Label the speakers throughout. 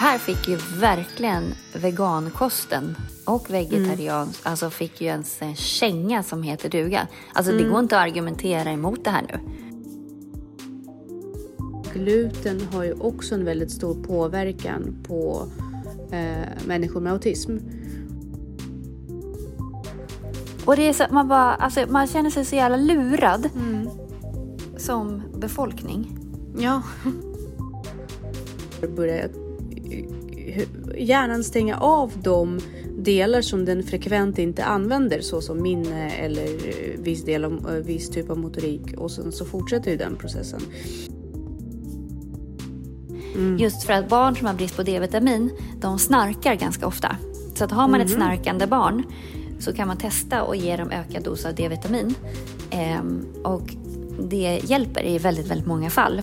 Speaker 1: Här fick ju verkligen vegankosten och vegetarian,
Speaker 2: Mm.
Speaker 1: alltså fick ju ens en känga som heter duga. Alltså
Speaker 2: Mm.
Speaker 1: det går inte att argumentera emot det här nu.
Speaker 2: Gluten har ju också en väldigt stor påverkan på eh, människor med autism.
Speaker 1: Och det är så, man bara, alltså man känner sig så jävla lurad
Speaker 2: Mm.
Speaker 1: som befolkning.
Speaker 2: Ja. Börjar hjärnan stänga av de delar som den frekvent inte använder såsom minne eller eh, viss, del av, eh, viss typ av motorik och sen så fortsätter ju den processen.
Speaker 1: Just för att barn som har brist på D-vitamin, de snarkar ganska ofta. Så att har man ett snarkande barn så kan man testa och ge dem ökad dos av D-vitamin. Ehm, och det hjälper i väldigt, väldigt många fall.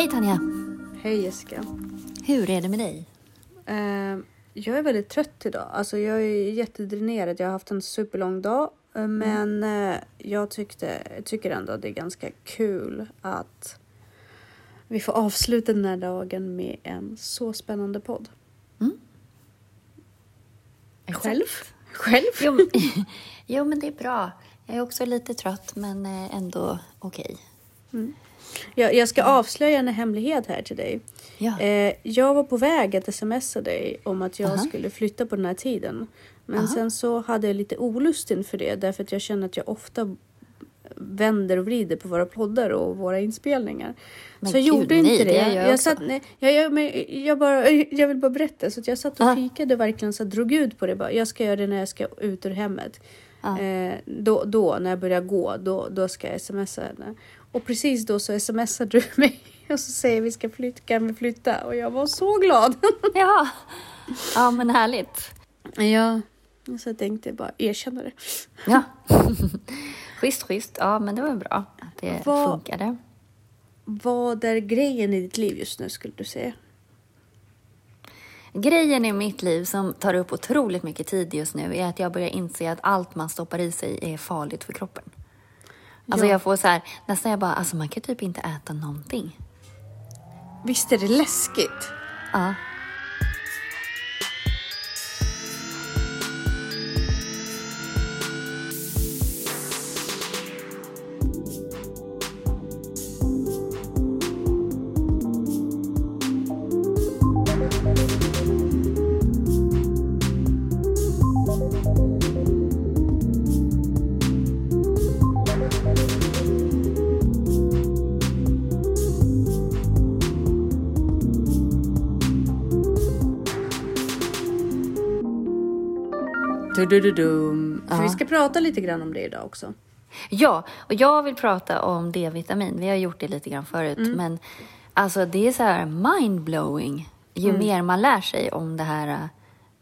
Speaker 1: Hej Tanja!
Speaker 2: Hej Jessica.
Speaker 1: Hur är det med dig?
Speaker 2: Eh, jag är väldigt trött idag. Alltså jag är jättedränerad. Jag har haft en superlång dag. eh, Men eh, jag tyckte, tycker ändå att det är ganska kul att vi får avsluta den här dagen med en så spännande podd. Själv? Själv?
Speaker 1: Jo, men- jo, men det är bra. Jag är också lite trött, men ändå okej.
Speaker 2: Jag, jag ska avslöja en hemlighet här till dig.
Speaker 1: Ja.
Speaker 2: Eh, jag var på väg att smsa dig om att jag
Speaker 1: Aha.
Speaker 2: skulle flytta på den här tiden. Men
Speaker 1: Aha.
Speaker 2: sen så hade jag lite olust inför det därför att jag känner att jag ofta vänder och vrider på våra poddar och våra inspelningar.
Speaker 1: Men
Speaker 2: så jag
Speaker 1: gud,
Speaker 2: gjorde
Speaker 1: nej,
Speaker 2: inte det.
Speaker 1: det jag
Speaker 2: jag, satt, nej, jag, jag, jag, bara, jag vill bara berätta. Så att jag satt och
Speaker 1: Ja.
Speaker 2: fikade verkligen så drog ut på det. Bara, jag ska göra det när jag ska ut ur hemmet.
Speaker 1: Ja.
Speaker 2: Eh, då, då, när jag börjar gå, då, då ska jag smsa henne. Och precis då så smsar du mig och så säger vi ska flytta, kan vi flytta? Och jag var så glad.
Speaker 1: Ja. ja, men härligt.
Speaker 2: ja, så jag tänkte bara erkänna det.
Speaker 1: Ja. schysst, schysst. Ja, men det var bra att det
Speaker 2: Vad-
Speaker 1: funkade.
Speaker 2: Vad är grejen i ditt liv just nu skulle du säga?
Speaker 1: Grejen i mitt liv som tar upp otroligt mycket tid just nu är att jag börjar inse att allt man stoppar i sig är farligt för kroppen. Alltså
Speaker 2: Ja.
Speaker 1: jag får så här, nästan jag bara, alltså man kan typ inte äta någonting.
Speaker 2: Visst är det läskigt?
Speaker 1: Ja.
Speaker 2: Du-du-du-dum. För
Speaker 1: Ja.
Speaker 2: vi ska prata lite grann om det idag också.
Speaker 1: Ja, och jag vill prata om D-vitamin. Vi har gjort det lite grann förut, men alltså det är så här mindblowing ju mer man lär sig om det här uh,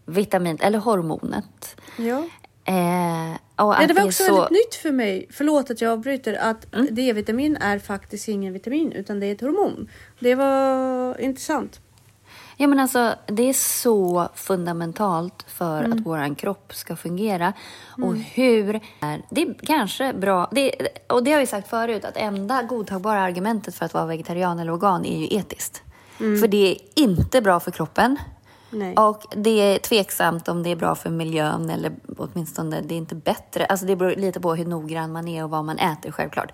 Speaker 1: vitamin eller hormonet.
Speaker 2: Ja.
Speaker 1: Eh,
Speaker 2: Ja, det var också
Speaker 1: så...
Speaker 2: väldigt nytt för mig, förlåt att jag avbryter, att D-vitamin är faktiskt ingen vitamin utan det är ett hormon. Det var intressant.
Speaker 1: Ja, men alltså, det är så fundamentalt för att vår kropp ska fungera. Och hur... Det är kanske bra... Det, och det har vi sagt förut, att enda godtagbara argumentet för att vara vegetarian eller vegan är ju etiskt. För det är inte bra för kroppen.
Speaker 2: Nej.
Speaker 1: Och det är tveksamt om det är bra för miljön eller åtminstone det är inte bättre. Alltså det beror lite på hur noggrann man är och vad man äter självklart.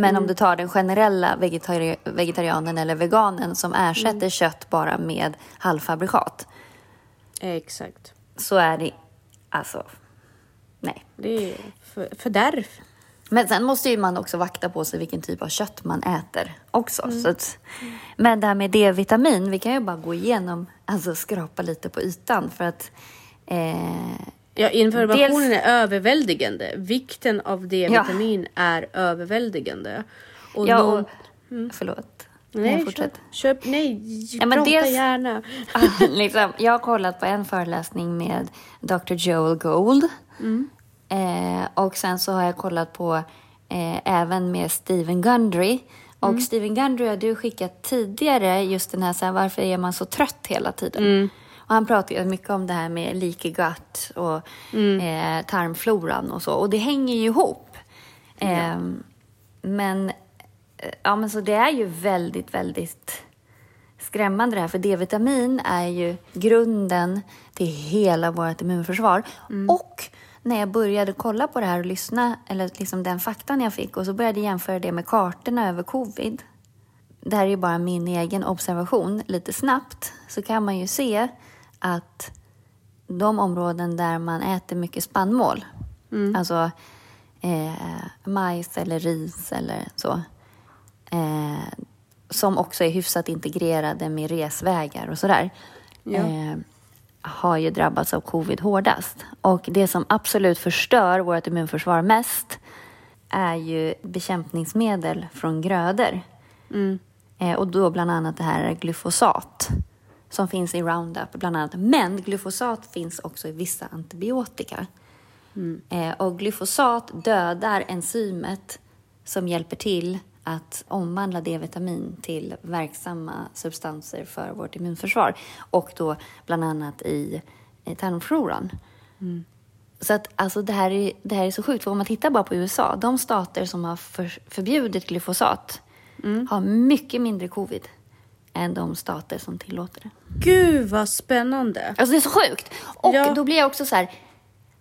Speaker 1: Men om du tar den generella vegetari- vegetarianen eller veganen som ersätter kött bara med halvfabrikat
Speaker 2: Exakt.
Speaker 1: så är det alltså nej.
Speaker 2: Det är för, fördärv.
Speaker 1: Men sen måste ju man också vakta på sig vilken typ av kött man äter också. Så att, men det här med D-vitamin, vi kan ju bara gå igenom, alltså skrapa lite på ytan för att eh,
Speaker 2: Ja, informationen
Speaker 1: Dels-
Speaker 2: är överväldigande. Vikten av D-vitamin är överväldigande. Och
Speaker 1: Ja,
Speaker 2: någon-
Speaker 1: och, Förlåt.
Speaker 2: Nej. Köp, köp, nej,
Speaker 1: Ja, men
Speaker 2: prata
Speaker 1: dels-
Speaker 2: gärna.
Speaker 1: liksom, jag har kollat på en föreläsning med Dr. Joel Gold. Eh, och sen så har jag kollat på eh, även med Stephen Gundry. Och Stephen Gundry har du skickat tidigare just den här, så här varför är man så trött hela tiden? Och han pratar ju mycket om det här med leaky gut och eh, tarmfloran och så. Och det hänger ju ihop. Ehm, men, eh, ja, men så det är ju väldigt, väldigt skrämmande det här. För D-vitamin är ju grunden till hela vårt immunförsvar. Och när jag började kolla på det här och lyssna, eller liksom den faktan jag fick och så började jag jämföra det med kartorna över covid. Det här är ju bara min egen observation. Lite snabbt så kan man ju se att de områden där man äter mycket spannmål, alltså eh, majs eller ris eller så, eh, som också är hyfsat integrerade med resvägar och sådär,
Speaker 2: Ja.
Speaker 1: eh, har ju drabbats av covid hårdast. Och det som absolut förstör vårt immunförsvar mest är ju bekämpningsmedel från grödor. Eh, och då bland annat det här glyfosat som finns i Roundup bland annat. Men glyfosat finns också i vissa antibiotika. Eh, och glyfosat dödar enzymet som hjälper till att omvandla D-vitamin till verksamma substanser för vårt immunförsvar. Och då bland annat i, i tarmfloran. Så att alltså det här, är, det här är så sjukt, för om man tittar bara på USA, de stater som har för, förbjudit glyfosat har mycket mindre covid än de stater som tillåter det.
Speaker 2: Gud vad spännande.
Speaker 1: Alltså det är så sjukt! Och
Speaker 2: Ja.
Speaker 1: då blir jag också så här,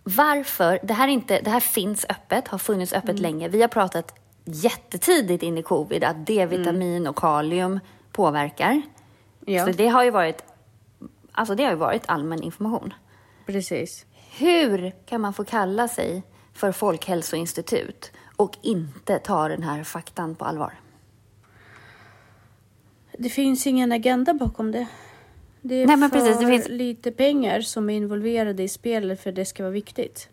Speaker 1: varför? Det här, är inte, det här finns öppet, har funnits öppet
Speaker 2: Mm.
Speaker 1: länge. Vi har pratat jättetidigt in i covid att D-vitamin och kalium påverkar.
Speaker 2: Mm. Ja,
Speaker 1: Så det har ju varit, alltså det har ju varit allmän information.
Speaker 2: precis.
Speaker 1: Hur kan man få kalla sig för folkhälsoinstitut och inte ta den här faktan på allvar?
Speaker 2: Det finns ingen agenda bakom det. Det är
Speaker 1: Nej, men
Speaker 2: för
Speaker 1: precis, det finns-
Speaker 2: lite pengar som är involverade i spelet för det ska vara viktigt.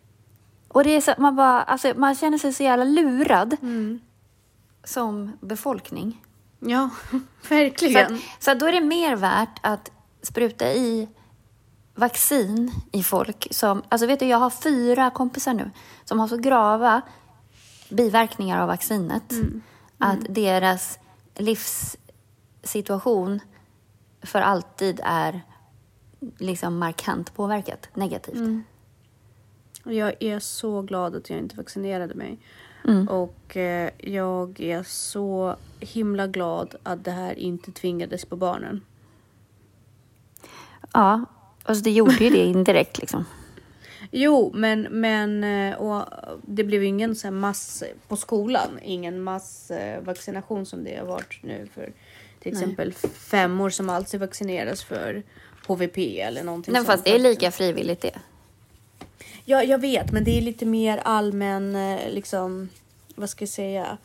Speaker 1: Och det är så, man, bara, alltså, man känner sig så jävla lurad
Speaker 2: Mm.
Speaker 1: som befolkning.
Speaker 2: Ja,
Speaker 1: Så,
Speaker 2: verkligen.
Speaker 1: så att då är det mer värt att spruta i vaccin i folk som... Alltså vet du, jag har fyra kompisar nu som har så grava biverkningar av vaccinet att deras livssituation för alltid är liksom markant påverkat negativt.
Speaker 2: Jag är så glad att jag inte vaccinerade mig.
Speaker 1: Mm.
Speaker 2: Och eh, jag är så himla glad att det här inte tvingades på barnen.
Speaker 1: Ja, alltså det gjorde ju det indirekt liksom.
Speaker 2: Jo, men, men eh, och det blev ingen så mass på skolan. Ingen massvaccination som det har varit nu för till exempel femmor som alltid vaccineras för HVP eller någonting
Speaker 1: Nej,
Speaker 2: sånt.
Speaker 1: fast det är lika frivilligt det.
Speaker 2: Ja, jag vet, men det är lite mer allmän, eh, liksom, vad ska jag säga?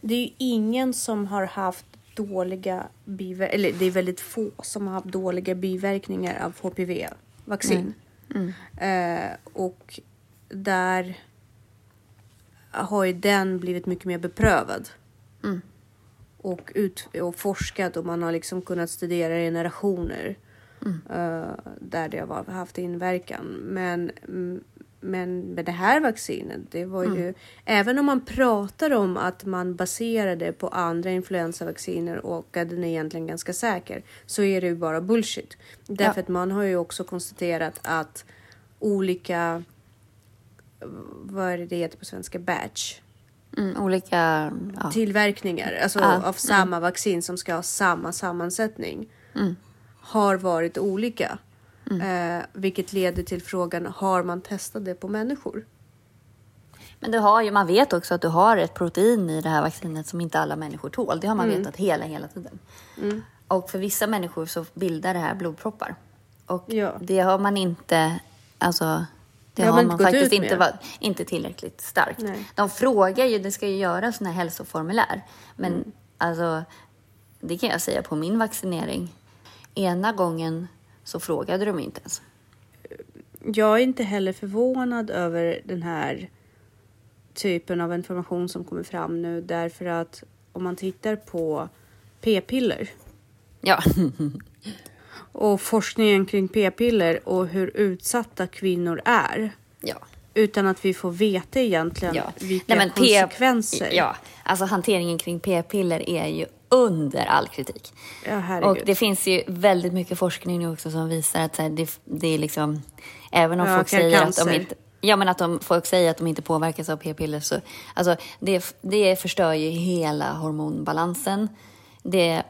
Speaker 2: Det är ju ingen som har haft dåliga biverkningar, eller det är väldigt få som har haft dåliga biverkningar av HPV-vaccin. Eh, och där har ju den blivit mycket mer beprövad.
Speaker 1: Mm.
Speaker 2: Och, ut, och forskat och man har liksom kunnat studera generationer. eh, där det har haft inverkan. Men, mm, men med det här vaccinet, det var ju... Även om man pratar om att man baserar det på andra influensavacciner och att den är egentligen ganska säker, så är det ju bara bullshit. Därför
Speaker 1: Ja.
Speaker 2: att man har ju också konstaterat att olika... Vad är det det heter på svenska? Batch
Speaker 1: Mm, olika... Ja.
Speaker 2: tillverkningar alltså
Speaker 1: Ja,
Speaker 2: av samma vaccin som ska ha samma sammansättning
Speaker 1: Mm.
Speaker 2: har varit olika. Eh, vilket leder till frågan, har man testat det på människor?
Speaker 1: Men du har ju, man vet också att du har ett protein i det här vaccinet som inte alla människor tål. Det har man vetat hela, hela tiden. Och för vissa människor så bildar det här blodproppar. Och
Speaker 2: Ja.
Speaker 1: det har man inte, alltså det,
Speaker 2: har
Speaker 1: har
Speaker 2: man
Speaker 1: man, faktiskt inte, var, inte tillräckligt starkt.
Speaker 2: Nej.
Speaker 1: De frågar ju, det ska ju göras sådana här hälsoformulär. Men
Speaker 2: Mm.
Speaker 1: alltså, det kan jag säga på min vaccinering. Ena gången så frågade de inte ens.
Speaker 2: Jag är inte heller förvånad över den här typen av information som kommer fram nu därför att om man tittar på p-piller
Speaker 1: Ja,
Speaker 2: och forskningen kring p-piller och hur utsatta kvinnor är
Speaker 1: ja.
Speaker 2: utan att vi får veta egentligen
Speaker 1: Ja.
Speaker 2: vilka
Speaker 1: Nej,
Speaker 2: konsekvenser.
Speaker 1: Ja, alltså hanteringen kring p-piller är ju under all kritik.
Speaker 2: Ja.
Speaker 1: Och det finns ju väldigt mycket forskning nu också som visar att här, det, det är liksom, även om
Speaker 2: Ja,
Speaker 1: folk säger att de
Speaker 2: cancer.
Speaker 1: inte, Ja, men att de, folk säger att de inte påverkas av p-piller, så alltså, det, det förstör ju hela hormonbalansen. Det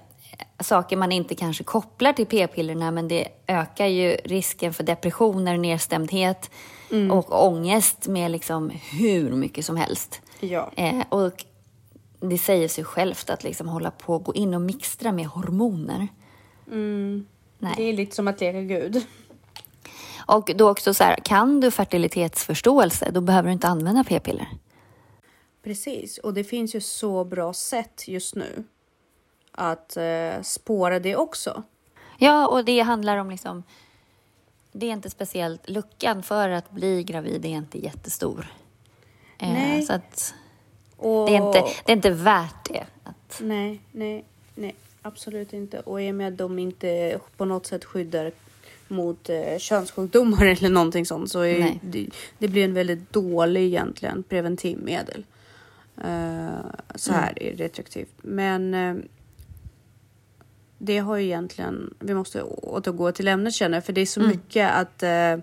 Speaker 1: saker man inte kanske kopplar till p-pillerna, men det ökar ju risken för depressioner, nedstämdhet
Speaker 2: Mm.
Speaker 1: och ångest med liksom hur mycket som helst.
Speaker 2: Ja.
Speaker 1: Eh, och det säger sig självt att liksom hålla på och gå in och mixtra med hormoner.
Speaker 2: Mm. Det är lite som att leka gud.
Speaker 1: Och då också så här, kan du fertilitetsförståelse, då behöver du inte använda p-piller.
Speaker 2: Precis, och det finns ju så bra sätt just nu att eh, spåra det också.
Speaker 1: Ja, och det handlar om liksom... Det är inte speciellt... Luckan för att bli gravid är inte jättestor. Eh,
Speaker 2: Nej.
Speaker 1: Så att
Speaker 2: Och...
Speaker 1: det är, inte, det är inte värt det. Att,
Speaker 2: Nej, nej, nej, absolut inte. Och i och med att de inte på något sätt skyddar mot eh, könssjukdomar eller någonting sånt så är det, det blir en väldigt dålig egentligen preventivmedel. Eh, så här är det retroaktivt. Men eh, det har ju egentligen, vi måste återgå till ämnet känner jag, för det är så mycket att eh,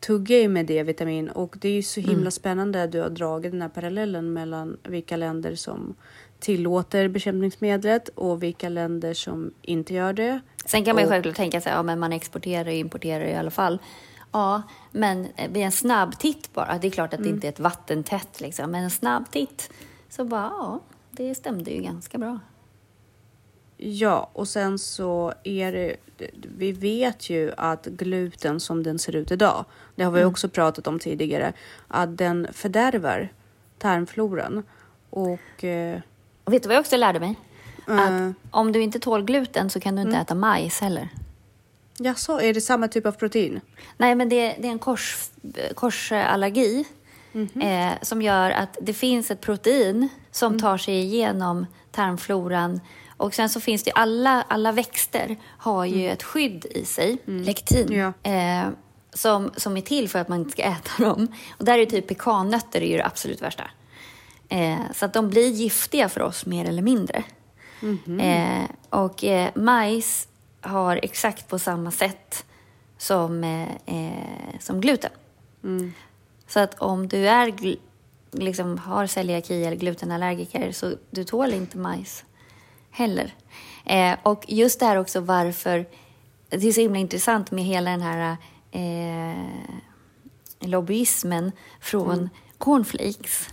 Speaker 2: tugga i med D-vitamin och det är ju så himla spännande att du har dragit den här parallellen mellan vilka länder som tillåter bekämpningsmedlet och vilka länder som inte gör det.
Speaker 1: sen kan man ju
Speaker 2: Och-
Speaker 1: självklart tänka sig, ja men man exporterar och importerar i alla fall. Ja, men eh, vid en snabb titt bara, det är klart att det inte är ett vattentätt liksom, men en snabb titt så bara, ja, det stämde ju ganska bra.
Speaker 2: Ja, och sen så är det, vi vet ju att gluten som den ser ut idag, det har vi också pratat om tidigare, att den fördärvar tarmfloran. Och eh,
Speaker 1: Och vet du vad jag också lärde mig?
Speaker 2: eh,
Speaker 1: Att om du inte tål gluten så kan du inte äta majs heller.
Speaker 2: jaså, är det samma typ av protein?
Speaker 1: Nej, men det, det är en kors, korsallergi eh, som gör att det finns ett protein som tar sig igenom tarmfloran. Och sen så finns det alla, alla växter har ju ett skydd i sig, lektin,
Speaker 2: Ja.
Speaker 1: eh, som, som är till för att man inte ska äta dem. Och där är typ pekannötter är ju det absolut värsta. Eh, så att de blir giftiga för oss mer eller mindre. Eh, och eh, majs har exakt på samma sätt som, eh, eh, som gluten. Så att om du är liksom har celiaki eller glutenallergiker så du tål inte majs heller. Eh, och just det här också varför det är så himla intressant med hela den här eh, lobbyismen från cornflakes.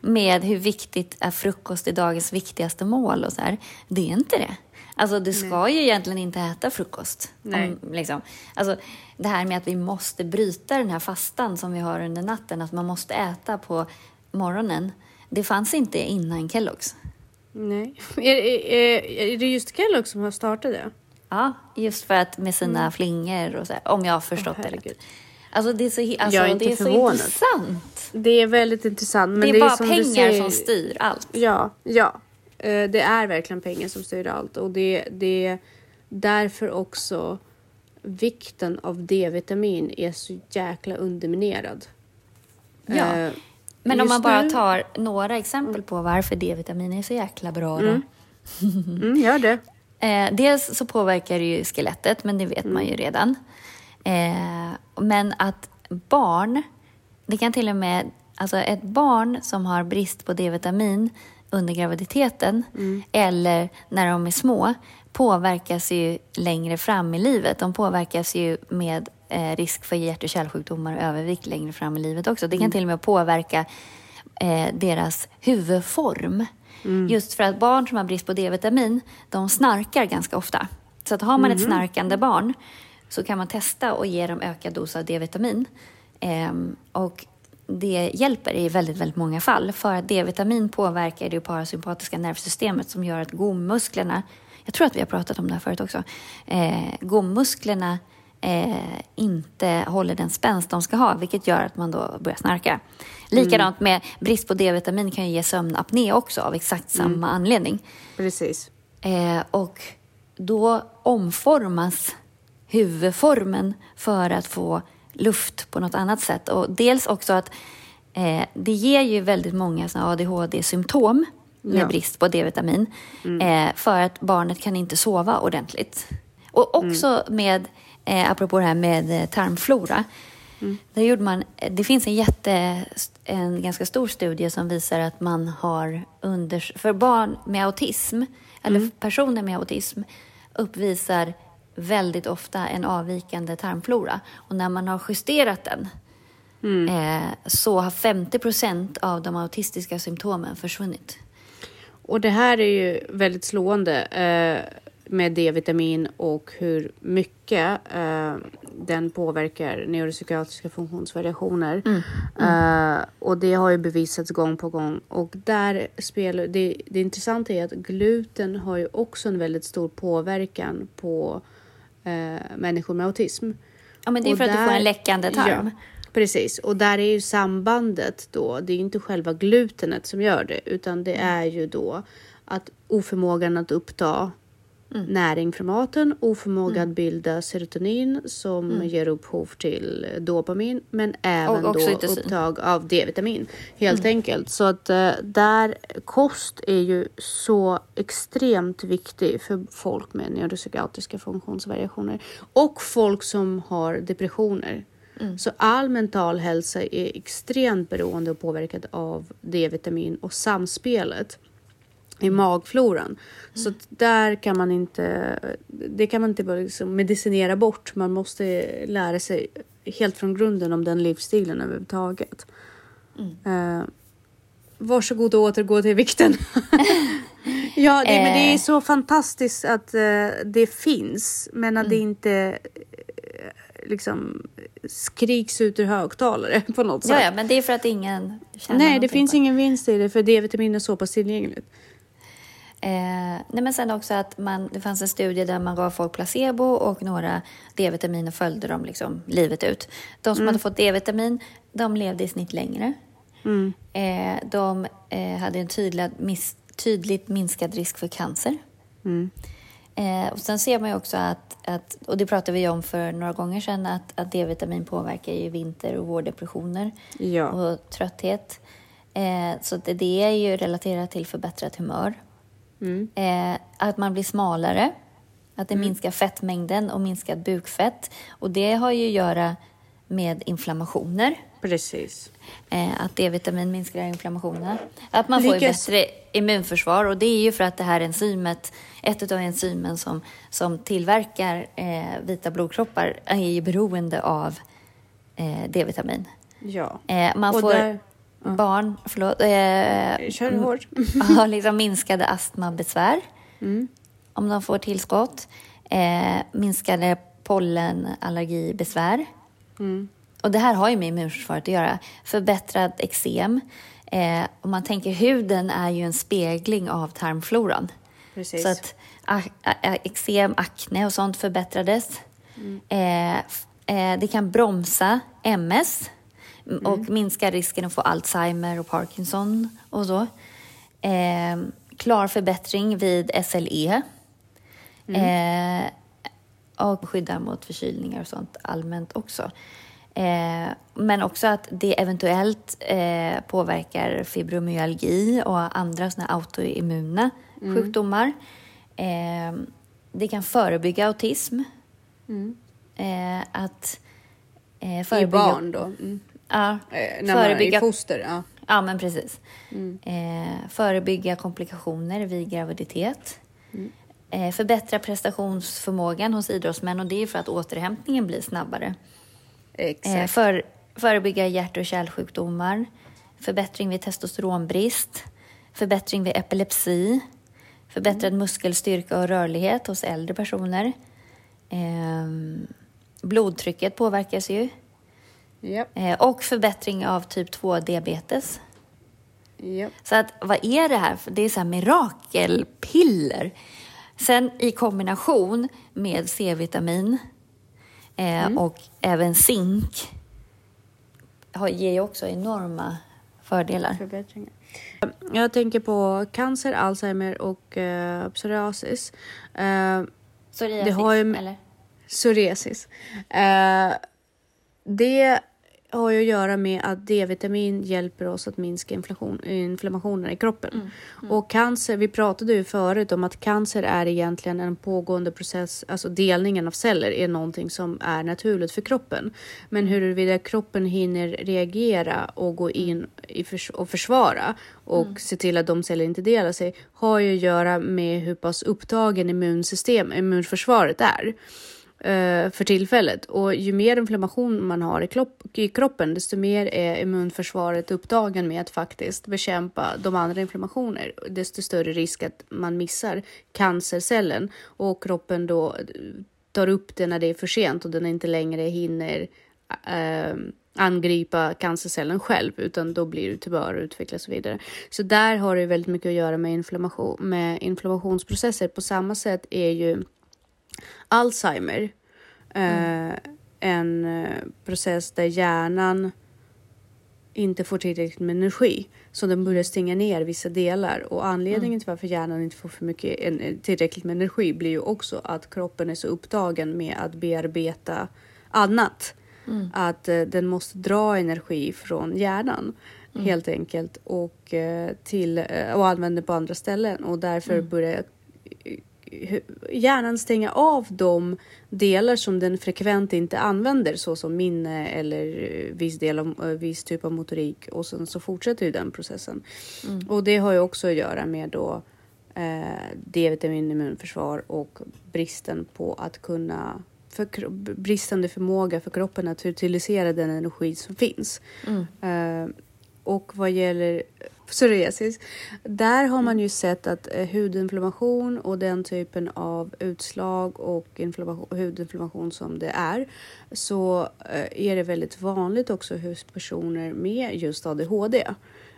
Speaker 1: Med hur viktigt är frukost i dagens viktigaste mål och så här. Det är inte det. Alltså du ska ju egentligen inte äta frukost.
Speaker 2: Nej.
Speaker 1: Om, liksom. alltså, det här med att vi måste bryta den här fastan som vi har under natten, att man måste äta på morgonen. Det fanns inte innan Kellogg's.
Speaker 2: Nej. Är, är, är det just Kellogg som har startat det?
Speaker 1: Ja, just för att med sina flingor och så här, om jag har förstått
Speaker 2: Åh,
Speaker 1: det rätt. Alltså det är så, alltså,
Speaker 2: Jag är inte
Speaker 1: det är så
Speaker 2: förvånad.
Speaker 1: intressant.
Speaker 2: Det är väldigt intressant. Men
Speaker 1: det är bara
Speaker 2: som du
Speaker 1: pengar som styr allt.
Speaker 2: Ja, ja. Eh, Det är verkligen pengar som styr allt och det, det är därför också vikten av D-vitamin är så jäkla underminerad.
Speaker 1: Ja. Men om man bara
Speaker 2: nu-
Speaker 1: tar några exempel på varför D-vitamin är så jäkla bra då.
Speaker 2: Mm, gör det.
Speaker 1: Eh, dels så påverkar det ju skelettet, men det vet man ju redan. Eh, men att barn, det kan till och med, alltså ett barn som har brist på D-vitamin under graviditeten eller när de är små påverkas ju längre fram i livet. De påverkas ju med eh, risk för hjärt och kärlsjukdomar och övervikt längre fram i livet också. Det kan till och med påverka eh, deras huvudform. Just för att barn som har brist på D-vitamin, de snarkar ganska ofta. Så att har man ett snarkande barn så kan man testa och ge dem ökad dos av D-vitamin. Ehm, och det hjälper i väldigt, väldigt många fall. För att D-vitamin påverkar det parasympatiska nervsystemet som gör att gommusklerna, jag tror att vi har pratat om det här förut också, eh, gommusklerna eh, inte håller den spänst de ska ha, vilket gör att man då börjar snarka. Likadant med brist på D-vitamin kan ju ge sömnapné också av exakt samma anledning.
Speaker 2: Precis.
Speaker 1: Eh, och då omformas huvudformen för att få luft på något annat sätt. Och dels också att eh, det ger ju väldigt många ADHD-symptom med
Speaker 2: Ja.
Speaker 1: brist på D-vitamin. Eh, för att barnet kan inte sova ordentligt. Och också med, eh, apropå det här med eh, tarmflora, eh, Där gjorde man, det finns en, jätte, en ganska stor studie som visar att man har under, för barn med autism, eller personer med autism, uppvisar väldigt ofta en avvikande tarmflora. Och när man har justerat den eh, så har 50 procent av de autistiska symptomen försvunnit.
Speaker 2: Och det här är ju väldigt slående. Eh, med D-vitamin och hur mycket eh, den påverkar neuropsykiatriska funktionsvariationer. Eh, och det har ju bevisats gång på gång. Och där spelar, det, det intressanta är att gluten har ju också en väldigt stor påverkan på eh, människor med autism.
Speaker 1: Ja, men det är
Speaker 2: Och
Speaker 1: för att du får
Speaker 2: där-
Speaker 1: en läckande tarm.
Speaker 2: Ja, precis, och där är ju sambandet då, det är inte själva glutenet som gör det, utan det är ju då att oförmågan att uppta
Speaker 1: Mm.
Speaker 2: näring från maten, oförmåga att bilda serotonin som ger upphov till dopamin, men även
Speaker 1: Mm. Och
Speaker 2: då upptag av D-vitamin helt
Speaker 1: Mm.
Speaker 2: enkelt. Så att eh, där kost är ju så extremt viktig för folk med neuropsykiatriska funktionsvariationer och folk som har depressioner.
Speaker 1: Mm.
Speaker 2: Så all mental hälsa är extremt beroende och påverkad av D-vitamin och samspelet i magfloran. Så att där kan man inte, det kan man inte bara liksom medicinera bort. Man måste lära sig helt från grunden om den livsstilen överhuvudtaget. Mm. Eh, varsågod och återgå till vikten. ja, det, men det är
Speaker 1: Eh.
Speaker 2: så fantastiskt att eh, det finns, men att det inte eh, liksom skriks ut ur högtalare på något sätt.
Speaker 1: Ja, men det är för att ingen tjänar
Speaker 2: Nej, det finns
Speaker 1: på
Speaker 2: ingen vinst i det för D-vitamin är så pass tillgängligt.
Speaker 1: Eh, nej men sen också att man, det fanns en studie där man gav folk placebo och några D-vitaminer följde dem liksom livet ut. De som hade fått D-vitamin, de levde i snitt längre. Eh, de eh, hade en tydlig, mis, tydligt minskad risk för cancer. Eh, och sen ser man ju också att, att, och det pratade vi om för några gånger sedan, att, att D-vitamin påverkar ju vinter och vårdepressioner
Speaker 2: Ja.
Speaker 1: och trötthet. Eh, så det, det är ju relaterat till förbättrat humör. Eh, att man blir smalare, att det minskar fettmängden och minskad bukfett. Och det har ju att göra med inflammationer.
Speaker 2: Precis.
Speaker 1: Eh, att D-vitamin minskar inflammationer. Att man får ett
Speaker 2: Lyckas-
Speaker 1: bättre immunförsvar. Och det är ju för att det här enzymet, ett av enzymen som, som tillverkar eh, vita blodkroppar, är ju beroende av eh, D-vitamin.
Speaker 2: Ja.
Speaker 1: Eh, man
Speaker 2: Och
Speaker 1: får
Speaker 2: där-
Speaker 1: barn, förlåt, eh,
Speaker 2: Kör hårt.
Speaker 1: har liksom minskade astmabesvär om de får tillskott. Eh, minskade pollenallergibesvär. Och det här har ju med immunförsvaret att göra. Förbättrad eksem. Eh, om man tänker huden är ju en spegling av tarmfloran.
Speaker 2: Precis.
Speaker 1: Så att eksem, akne och sånt förbättrades. Eh, f- eh, det kan bromsa MS och minska risken att få Alzheimer och Parkinson och så. Eh, klar förbättring vid SLE. Eh, och skyddar mot förkylningar och sånt allmänt också. Eh, men också att det eventuellt eh, påverkar fibromyalgi och andra såna autoimmuna sjukdomar. Eh, det kan förebygga autism. Eh, att eh,
Speaker 2: I
Speaker 1: förebygga...
Speaker 2: barn då. Mm.
Speaker 1: Ja,
Speaker 2: Eh, när man är
Speaker 1: förebygga
Speaker 2: foster. Ja.
Speaker 1: Ja, men precis. Eh, förebygga komplikationer vid graviditet. Eh, förbättra prestationsförmågan hos idrottsmän och det är för att återhämtningen blir snabbare.
Speaker 2: Exakt.
Speaker 1: Eh, för, förebygga hjärt och kärlsjukdomar. Förbättring vid testosteronbrist. Förbättring vid epilepsi. Förbättrad muskelstyrka och rörlighet hos äldre personer. Eh, blodtrycket påverkas ju.
Speaker 2: Ja.
Speaker 1: Eh, och förbättring av typ 2-diabetes.
Speaker 2: Ja.
Speaker 1: Så att vad är det här? för? Det är så här mirakelpiller. Sen i kombination med C-vitamin eh, och även zink har, ger ju också enorma fördelar.
Speaker 2: Förbättringar. Jag tänker på cancer, Alzheimer och eh, psoriasis. Eh,
Speaker 1: Psoriasis,
Speaker 2: Det har ju-
Speaker 1: eller?
Speaker 2: psoriasis. Eh, det har ju att göra med att D-vitamin hjälper oss att minska inflation, inflammationen i kroppen. Mm. Mm. Och cancer, vi pratade ju förut om att cancer är egentligen en pågående process, alltså delningen av celler är någonting som är naturligt för kroppen. Men huruvida kroppen hinner reagera och gå in i förs och försvara och mm. se till att de celler inte delar sig har ju att göra med hur pass upptagen immunsystem, immunförsvaret är. Eh, för tillfället. Och ju mer inflammation man har i, i, kroppen, desto mer är immunförsvaret upptagen med att faktiskt bekämpa de andra inflammationer. Desto större risk att man missar cancercellen och kroppen då eh, tar upp det när det är för sent och den inte längre hinner äh, angripa cancercellen själv, utan då blir det tumör och utvecklas och så vidare. Så där har det väldigt mycket att göra med, inflammation, med inflammationsprocesser. På samma sätt är ju Alzheimer. Mm. Eh, en eh, process där hjärnan inte får tillräckligt med energi. Så den börjar stänga ner vissa delar. Och anledningen mm. till varför hjärnan inte får för mycket, tillräckligt med energi blir ju också att kroppen är så upptagen med att bearbeta annat. Mm. Att eh, den måste dra energi från hjärnan mm. helt enkelt och, eh, till, eh, och använder på andra ställen. Och därför mm. börjar hjärnan stänga av de delar som den frekvent inte använder såsom minne eller viss, del av, viss typ av motorik och sen så fortsätter ju den processen. Mm. Och det har ju också att göra med då eh, D-vitamin, immunförsvar och bristen på att kunna för, bristande förmåga för kroppen att utilisera den energi som finns. Mm. Eh, och vad gäller psoriasis, där har man ju sett att eh, hudinflammation och den typen av utslag och hudinflammation som det är, så eh, är det väldigt vanligt också hos personer med just ADHD.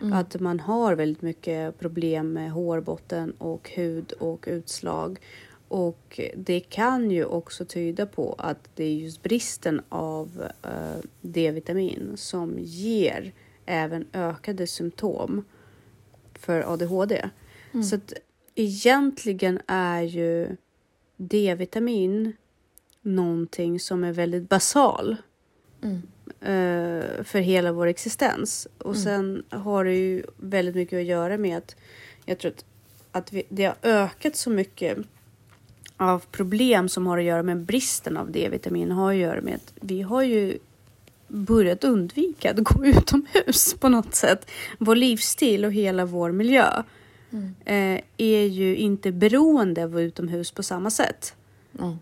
Speaker 2: Mm. Att man har väldigt mycket problem med hårbotten och hud och utslag. Och det kan ju också tyda på att det är just bristen av uh, D-vitamin som ger även ökade symptom för ADHD. Mm. Så att egentligen är ju D-vitamin någonting som är väldigt basal mm. uh, för hela vår existens. Och mm. sen har det ju väldigt mycket att göra med att jag tror att, att vi, det har ökat så mycket av problem som har att göra med bristen av D-vitamin har att göra med att vi har ju börjat undvika att gå utomhus på något sätt. Vår livsstil och hela vår miljö mm. eh, är ju inte beroende av utomhus på samma sätt. Mm.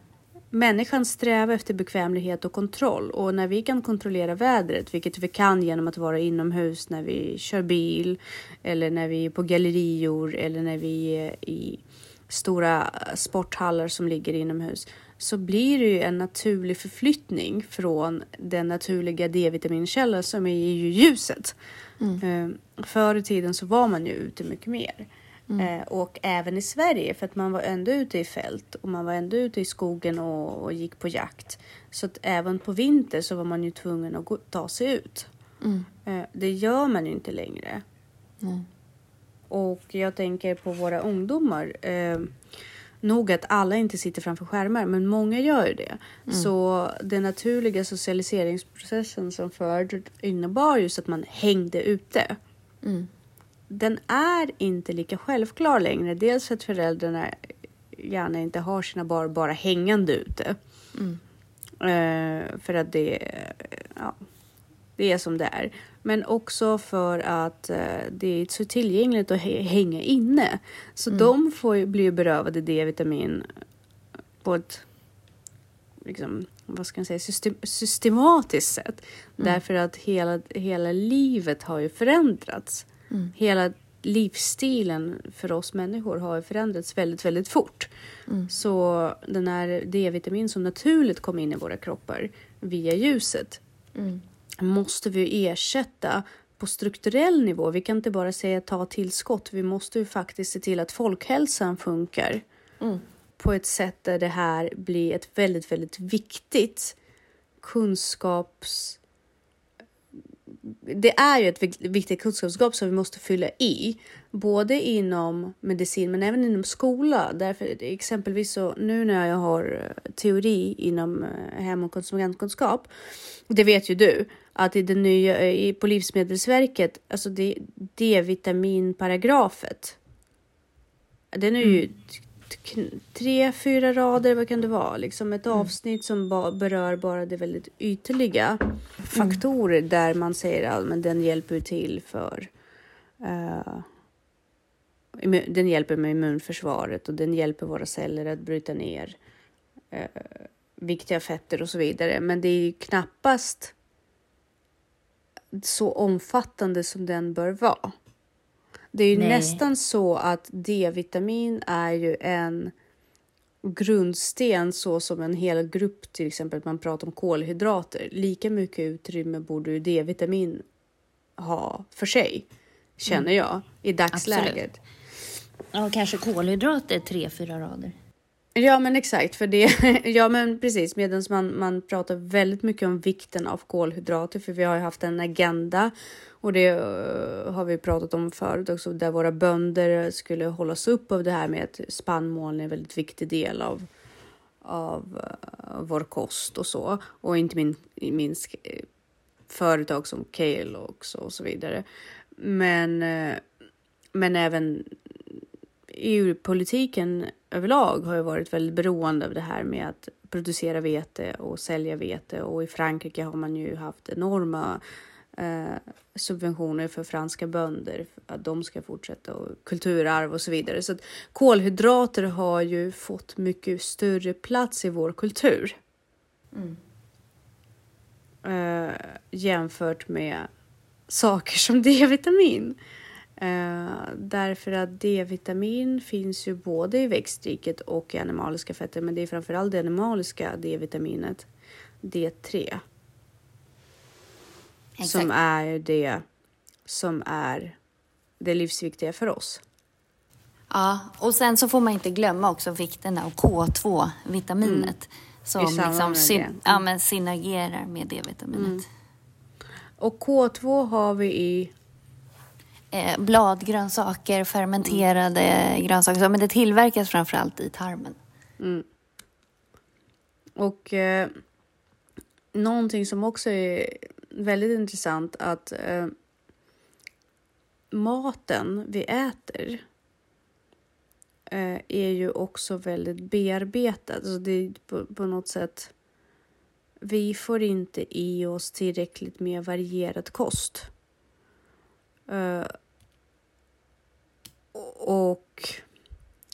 Speaker 2: Människan strävar efter bekvämlighet och kontroll och när vi kan kontrollera vädret, vilket vi kan genom att vara inomhus när vi kör bil eller när vi är på gallerior eller när vi är i stora sporthallar som ligger inomhus så blir det ju en naturlig förflyttning från den naturliga D-vitaminkällan som är ju ljuset. Mm. Eh, förr i tiden så var man ju ute mycket mer. Mm. Eh, och även i Sverige för att man var ändå ute i fält och man var ändå ute i skogen och, och gick på jakt. Så att även på vinter så var man ju tvungen att gå, ta sig ut. Mm. Eh, det gör man ju inte längre. Och jag tänker på våra ungdomar nog att alla inte sitter framför skärmar, men många gör det. Mm. Så den naturliga socialiseringsprocessen som förr innebar just att man hängde ute. Mm. Den är inte lika självklar längre. Dels för att föräldrarna gärna inte har sina barn bara hängande ute. Mm. Uh, för att det, ja, det är som det är. Men också för att eh, det är så tillgängligt att hänga inne. Så mm. de får, blir berövade D-vitamin på ett liksom, vad ska man säga, system, systematiskt sätt. Mm. Därför att hela, hela livet har ju förändrats. Mm. Hela livsstilen för oss människor har förändrats väldigt, väldigt fort. Mm. Så den här D-vitamin som naturligt kom in i våra kroppar via ljuset mm måste vi ersätta på strukturell nivå. Vi kan inte bara säga ta tillskott. Vi måste ju faktiskt se till att folkhälsan funkar mm. på ett sätt där det här blir ett väldigt, väldigt viktigt kunskaps det är ju ett viktigt kunskapsgap som vi måste fylla i, både inom medicin men även inom skola. Därför exempelvis så nu när jag har teori inom eh, hem och konsumentkunskap, det vet ju du, att i det nya i, på Livsmedelsverket, alltså det D-vitaminparagrafet, den är ju mm tre, fyra rader, vad kan det vara? Liksom ett mm. avsnitt som ba berör bara det väldigt ytliga. Faktorer mm. där man säger att men den hjälper till för uh, den hjälper med immunförsvaret och den hjälper våra celler att bryta ner uh, viktiga fetter och så vidare. Men det är ju knappast så omfattande som den bör vara. Det är ju Nej. nästan så att D-vitamin är ju en grundsten så som en hel grupp, till exempel man pratar om kolhydrater. Lika mycket utrymme borde D-vitamin ha för sig, känner mm. jag, i dagsläget. Absolut.
Speaker 1: Ja, kanske kolhydrater tre, fyra rader.
Speaker 2: Ja, men exakt, för det. ja, men precis. Medan man, man pratar väldigt mycket om vikten av kolhydrater, för vi har ju haft en agenda och det uh, har vi pratat om förut också, där våra bönder skulle hållas upp av det här med att spannmål är en väldigt viktig del av, av uh, vår kost och så. Och inte min, minst eh, företag som Kale också och så vidare. Men, uh, men även EU-politiken överlag har ju varit väldigt beroende av det här med att producera vete och sälja vete och i Frankrike har man ju haft enorma eh, subventioner för franska bönder, för att de ska fortsätta och kulturarv och så vidare. Så att kolhydrater har ju fått mycket större plats i vår kultur. Mm. Eh, jämfört med saker som D-vitamin. Eh, därför att D-vitamin finns ju både i växtriket och i animaliska fetter, men det är framförallt det animaliska D-vitaminet, D3, Exakt. som är det som är det livsviktiga för oss.
Speaker 1: Ja, och sen så får man inte glömma också vikten av K2-vitaminet mm. som liksom syn mm. ja, men synergerar med D-vitaminet. Mm.
Speaker 2: Och K2 har vi i
Speaker 1: eh, bladgrönsaker, fermenterade mm. grönsaker. Men det tillverkas framför allt i tarmen.
Speaker 2: Mm. Och eh, någonting som också är väldigt intressant att eh, maten vi äter eh, är ju också väldigt bearbetad. Alltså det är på, på något sätt vi får inte i oss tillräckligt med varierad kost. Uh, och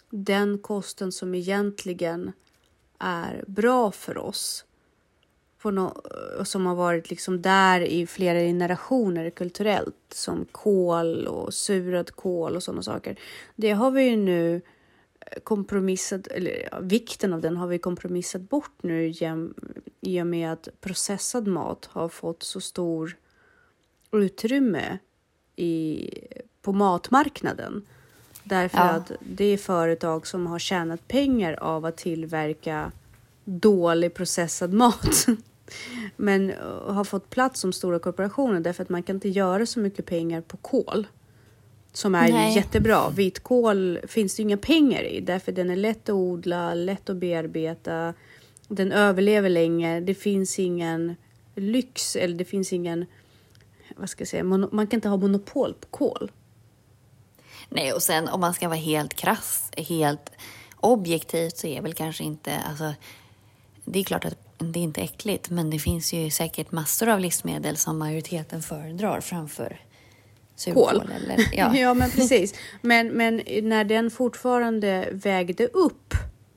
Speaker 2: den kosten som egentligen är bra för oss no eh, som har varit liksom där i flera generationer kulturellt som kol och surad kol och sådana saker. Det har vi ju nu eh, kompromissat, eller ja, vikten av den har vi kompromissat bort nu i och med att processad mat har fått så stor utrymme i, på matmarknaden. Därför ja. att det är företag som har tjänat pengar av att tillverka dålig processad mat. Men uh, har fått plats som stora korporationer därför att man kan inte göra så mycket pengar på kol. Som är Nej. jättebra. Vitkål finns det inga pengar i därför den är lätt att odla, lätt att bearbeta. Den överlever länge. Det finns ingen lyx eller det finns ingen vad ska jag säga, man kan inte ha monopol på kol.
Speaker 1: Nej, och sen om man ska vara helt krass, helt objektivt så är väl kanske inte, alltså det är klart att det är inte äckligt, men det finns ju säkert massor av livsmedel som majoriteten föredrar framför
Speaker 2: surkål. Eller, ja. ja, men precis. Men, men när den fortfarande vägde upp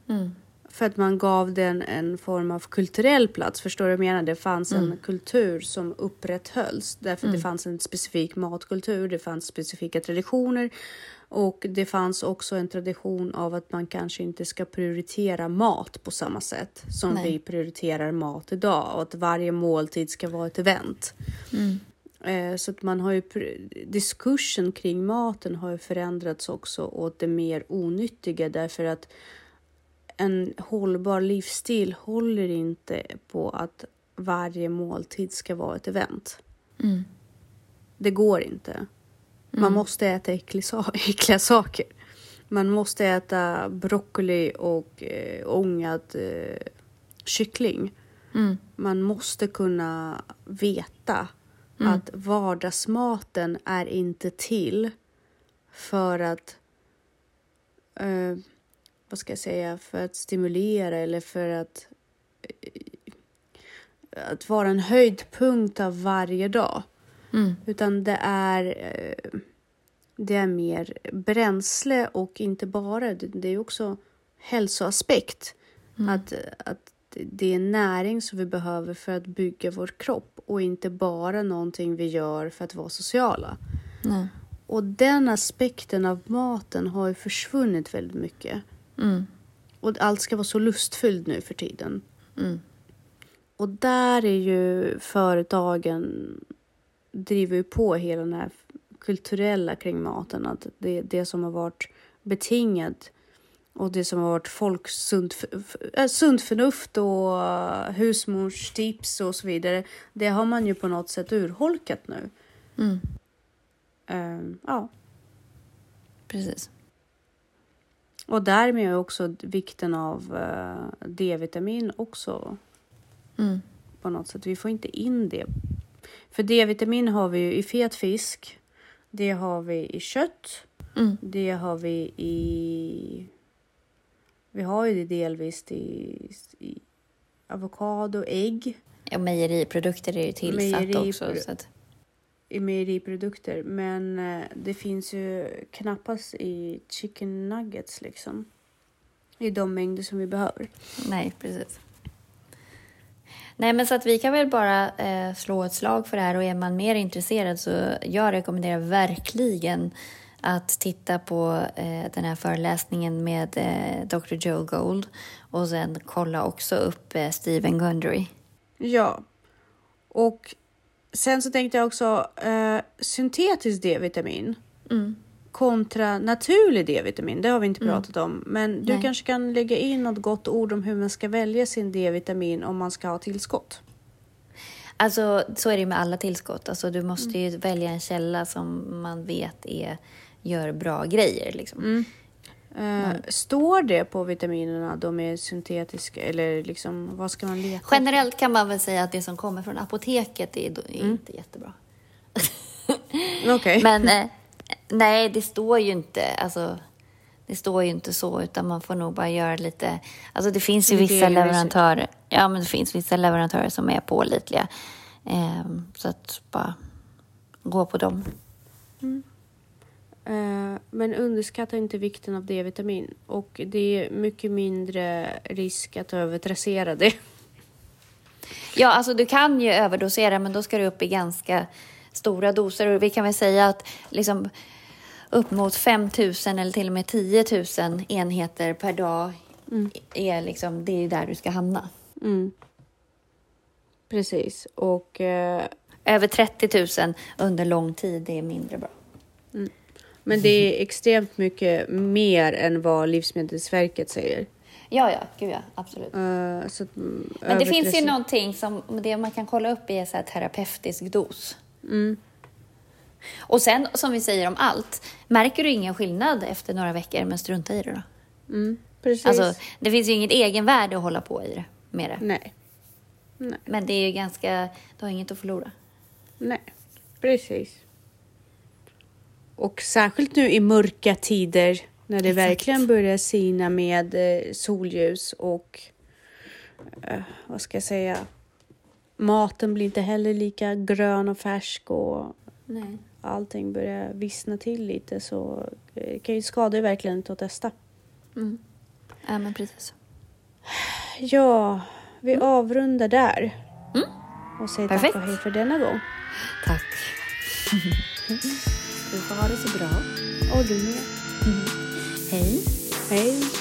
Speaker 2: mm för att man gav den en form av kulturell plats. Förstår du vad jag menar? Det fanns mm. en kultur som upprätthölls därför mm. det fanns en specifik matkultur, det fanns specifika traditioner och det fanns också en tradition av att man kanske inte ska prioritera mat på samma sätt som Nej. vi prioriterar mat idag och att varje måltid ska vara ett event. Mm. Eh, så att man har ju diskursen kring maten har ju förändrats också åt det mer onyttiga därför att en hållbar livsstil håller inte på att varje måltid ska vara ett event. Mm. Det går inte. Man måste äta äckliga saker. Man måste äta broccoli och eh, ångad eh, kyckling.
Speaker 1: Mm.
Speaker 2: Man måste kunna veta att vardagsmaten är inte till för att eh, vad ska jag säga, för att stimulera eller för att eh, att vara en höjdpunkt av varje dag.
Speaker 1: Mm.
Speaker 2: Utan det är eh, det är mer bränsle och inte bara, det, det är också hälsoaspekt. Att, att det är näring som vi behöver för att bygga vår kropp och inte bara någonting vi gör för att vara sociala.
Speaker 1: Nej.
Speaker 2: Och den aspekten av maten har ju försvunnit väldigt mycket.
Speaker 1: Mm.
Speaker 2: Och allt ska vara så lustfyllt nu för tiden.
Speaker 1: Mm.
Speaker 2: Och där är ju företagen driver ju på hela den här kulturella kring maten. Att det, det som har varit betingat och det som har varit folks sunt, äh, sunt förnuft och uh, husmorstips och så vidare. Det har man ju på något sätt urholkat nu.
Speaker 1: Mm.
Speaker 2: Ehm, ja.
Speaker 1: Precis.
Speaker 2: Och därmed är också vikten av eh, D-vitamin också
Speaker 1: Mm.
Speaker 2: på något sätt. Vi får inte in det. För D-vitamin har vi ju i fet fisk. Det har vi i kött.
Speaker 1: Mm.
Speaker 2: Det har vi i... Vi har ju det delvis i, i avokado, ägg,
Speaker 1: Ja, mejeriprodukter är ju tillsatt
Speaker 2: Mejeri-
Speaker 1: också. Så att,
Speaker 2: i mejeriprodukter. Men eh, det finns ju knappast i chicken nuggets liksom. I de mängder som vi behöver.
Speaker 1: nej, precis. Nej, men så att vi kan väl bara eh, slå ett slag för det här och är man mer intresserad så jag rekommenderar verkligen att titta på eh, den här föreläsningen med eh, Dr. Joe Gold och sen kolla också upp eh, Stephen Gundry.
Speaker 2: Ja. Och sen så tänkte jag också eh, syntetiskt D-vitamin
Speaker 1: Mm.
Speaker 2: kontra naturlig D-vitamin. Det har vi inte
Speaker 1: Mm.
Speaker 2: pratat om. Men du
Speaker 1: Nej.
Speaker 2: kanske kan lägga in något gott ord om hur man ska välja sin D-vitamin om man ska ha tillskott.
Speaker 1: Alltså, så är det med alla tillskott. Alltså, du måste ju välja en källa som man vet är, gör bra grejer. Liksom.
Speaker 2: Eh, Står det på vitaminerna de är syntetiska eller liksom vad ska man leta?
Speaker 1: Generellt kan man väl säga att det som kommer från apoteket är, är inte jättebra.
Speaker 2: Okej.
Speaker 1: Men eh, nej, det står ju inte. Alltså, det står ju inte så, utan man får nog bara göra lite... Alltså det finns ju
Speaker 2: Lite
Speaker 1: vissa leverantörer. Ja, men det finns vissa leverantörer som är pålitliga. Ehm, så att bara gå på dem.
Speaker 2: Eh, men underskatta inte vikten av D-vitamin och det är mycket mindre risk att övertrassera det.
Speaker 1: Ja, alltså du kan ju överdosera, men då ska du upp i ganska stora doser. Och vi kan väl säga att liksom upp mot 5 000 eller till och med 10 000 enheter per dag är liksom, det är där du ska hamna.
Speaker 2: Mm. Precis. Och, eh,
Speaker 1: Över 30 000 under lång tid, är mindre bra.
Speaker 2: Men det är extremt mycket mer än vad Livsmedelsverket säger.
Speaker 1: Ja, ja, gud ja, absolut.
Speaker 2: Eh, så mm,
Speaker 1: Men det finns ju någonting som det man kan kolla upp är så här terapeutisk dos.
Speaker 2: Mm.
Speaker 1: Och sen, som vi säger om allt, märker du ingen skillnad efter några veckor, men strunta i det då.
Speaker 2: Mm, precis.
Speaker 1: Alltså, det finns ju inget egenvärde att hålla på i det, med det.
Speaker 2: Nej. Nej.
Speaker 1: Men det är ju ganska, du har inget att förlora.
Speaker 2: Nej. Precis. Och särskilt nu i mörka tider när det
Speaker 1: Exakt.
Speaker 2: verkligen börjar sina med eh, solljus och eh, vad ska jag säga? Maten blir inte heller lika grön och färsk och
Speaker 1: Nej.
Speaker 2: allting börjar vissna till lite så eh, kan ju skada verkligen inte att testa.
Speaker 1: Mm. Ja, men precis.
Speaker 2: Ja, vi avrundar där.
Speaker 1: Mm.
Speaker 2: Och säger
Speaker 1: Perfekt.
Speaker 2: tack och hej för denna gång.
Speaker 1: Tack. Du får ha det så bra.
Speaker 2: Och du med.
Speaker 1: Hej.
Speaker 2: Hej.